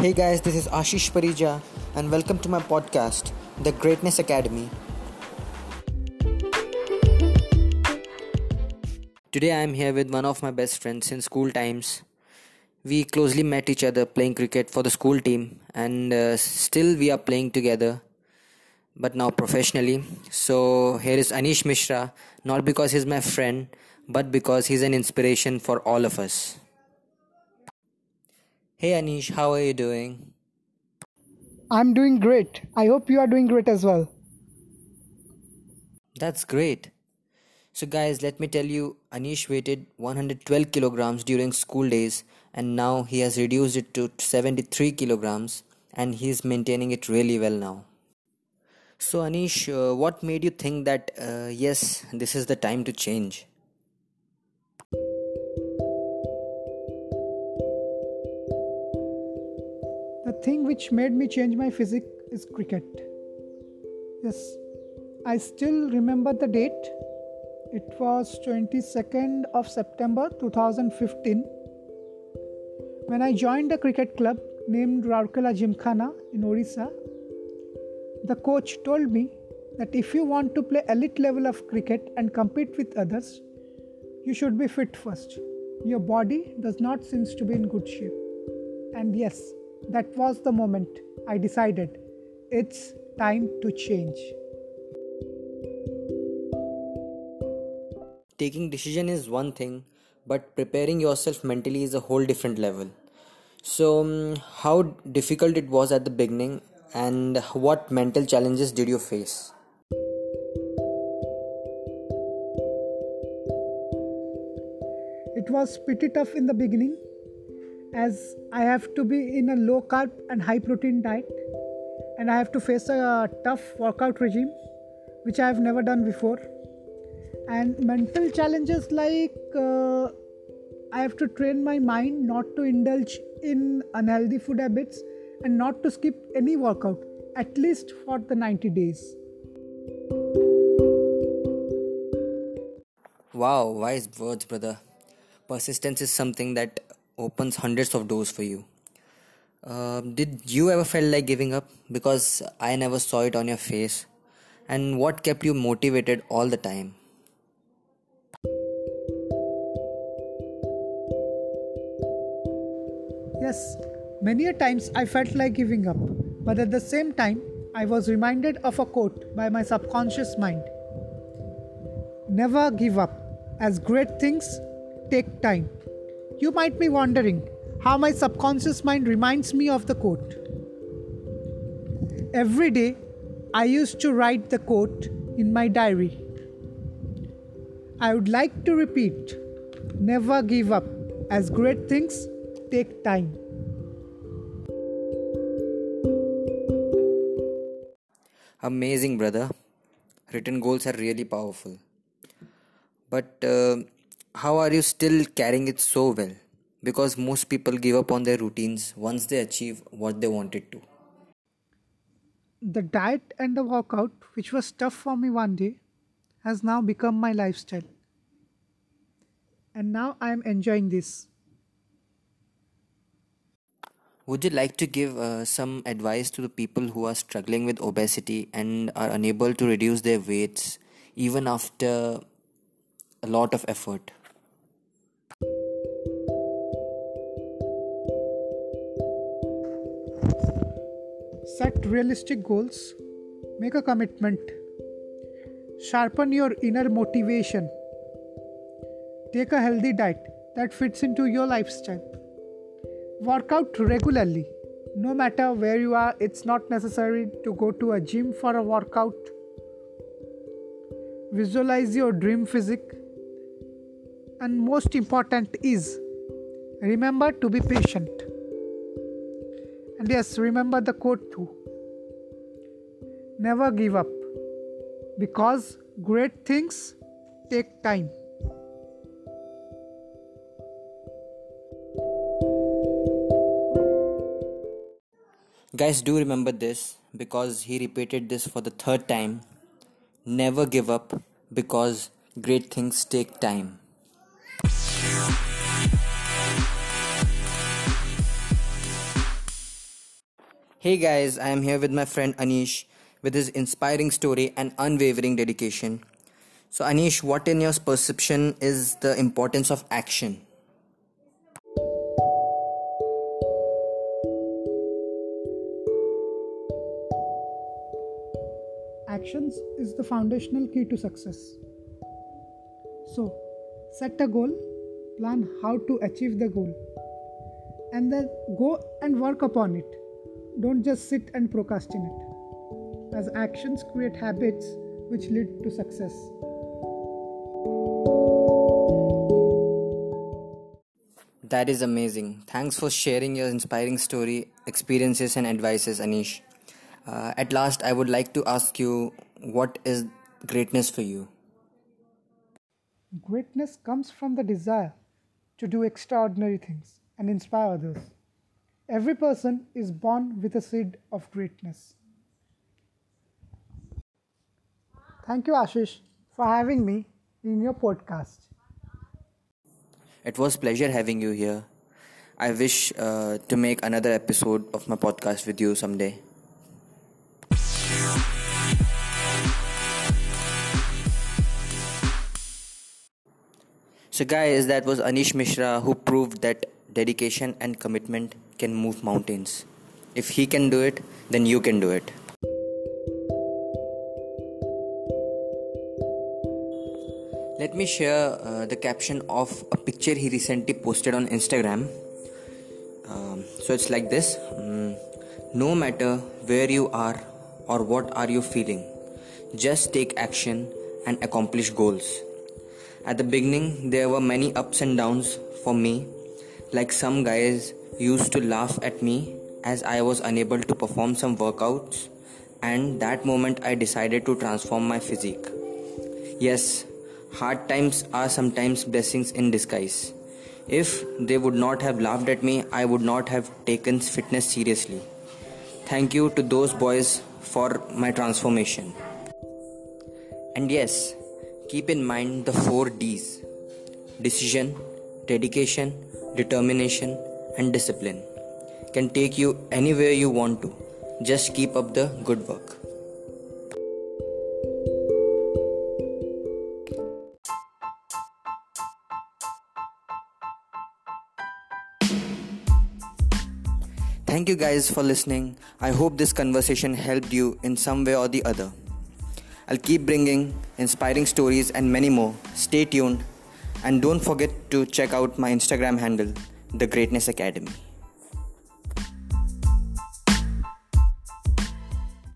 Hey guys, this is Ashish Parija, and welcome to my podcast, The Greatness Academy. Today I am here with one of my best friends since school times. We closely met each other playing cricket for the school team, and uh, still we are playing together, but now professionally. So here is Anish Mishra, not because he's my friend, but because he's an inspiration for all of us. Hey Anish, how are you doing? I'm doing great. I hope you are doing great as well. That's great. So, guys, let me tell you Anish weighted 112 kilograms during school days, and now he has reduced it to 73 kilograms, and he is maintaining it really well now. So, Anish, uh, what made you think that uh, yes, this is the time to change? Thing which made me change my physique is cricket. Yes, I still remember the date. It was 22nd of September 2015 when I joined a cricket club named Rourkela Gymkhana in Orissa. The coach told me that if you want to play elite level of cricket and compete with others, you should be fit first. Your body does not seems to be in good shape. And yes, that was the moment I decided it's time to change. Taking decision is one thing, but preparing yourself mentally is a whole different level. So, um, how difficult it was at the beginning, and what mental challenges did you face? It was pretty tough in the beginning as I have to be in a low carb and high protein diet, and I have to face a tough workout regime which I have never done before. And mental challenges like uh, I have to train my mind not to indulge in unhealthy food habits and not to skip any workout at least for the 90 days. Wow, wise words, brother. Persistence is something that opens hundreds of doors for you. Um, did you ever feel like giving up? Because I never saw it on your face. And what kept you motivated all the time? Yes, many a times I felt like giving up, but at the same time, I was reminded of a quote by my subconscious mind Never give up, as great things take time. You might be wondering how my subconscious mind reminds me of the quote. Every day, I used to write the quote in my diary. I would like to repeat never give up, as great things take time. Amazing, brother. Written goals are really powerful. But uh, how are you still carrying it so well? Because most people give up on their routines once they achieve what they wanted to. The diet and the workout, which was tough for me one day, has now become my lifestyle. And now I am enjoying this. Would you like to give uh, some advice to the people who are struggling with obesity and are unable to reduce their weights even after a lot of effort? Set realistic goals, make a commitment, sharpen your inner motivation, take a healthy diet that fits into your lifestyle, work out regularly. No matter where you are, it's not necessary to go to a gym for a workout. Visualize your dream physique. And most important is remember to be patient. And yes, remember the quote too. Never give up because great things take time. Guys, do remember this because he repeated this for the third time. Never give up because great things take time. Hey guys, I am here with my friend Anish with his inspiring story and unwavering dedication. So, Anish, what in your perception is the importance of action? Actions is the foundational key to success. So, set a goal, plan how to achieve the goal, and then go and work upon it. Don't just sit and procrastinate, as actions create habits which lead to success. That is amazing. Thanks for sharing your inspiring story, experiences, and advices, Anish. Uh, at last, I would like to ask you what is greatness for you? Greatness comes from the desire to do extraordinary things and inspire others. Every person is born with a seed of greatness. Thank you, Ashish, for having me in your podcast. It was pleasure having you here. I wish uh, to make another episode of my podcast with you someday. So, guys, that was Anish Mishra who proved that dedication and commitment can move mountains. If he can do it, then you can do it. Let me share uh, the caption of a picture he recently posted on Instagram. Um, so it's like this um, No matter where you are or what are you feeling, just take action and accomplish goals. At the beginning, there were many ups and downs for me, like some guys used to laugh at me as I was unable to perform some workouts, and that moment I decided to transform my physique. Yes, hard times are sometimes blessings in disguise. If they would not have laughed at me, I would not have taken fitness seriously. Thank you to those boys for my transformation. And yes, Keep in mind the four D's decision, dedication, determination, and discipline. Can take you anywhere you want to. Just keep up the good work. Thank you guys for listening. I hope this conversation helped you in some way or the other. I'll keep bringing inspiring stories and many more. Stay tuned and don't forget to check out my Instagram handle, The Greatness Academy.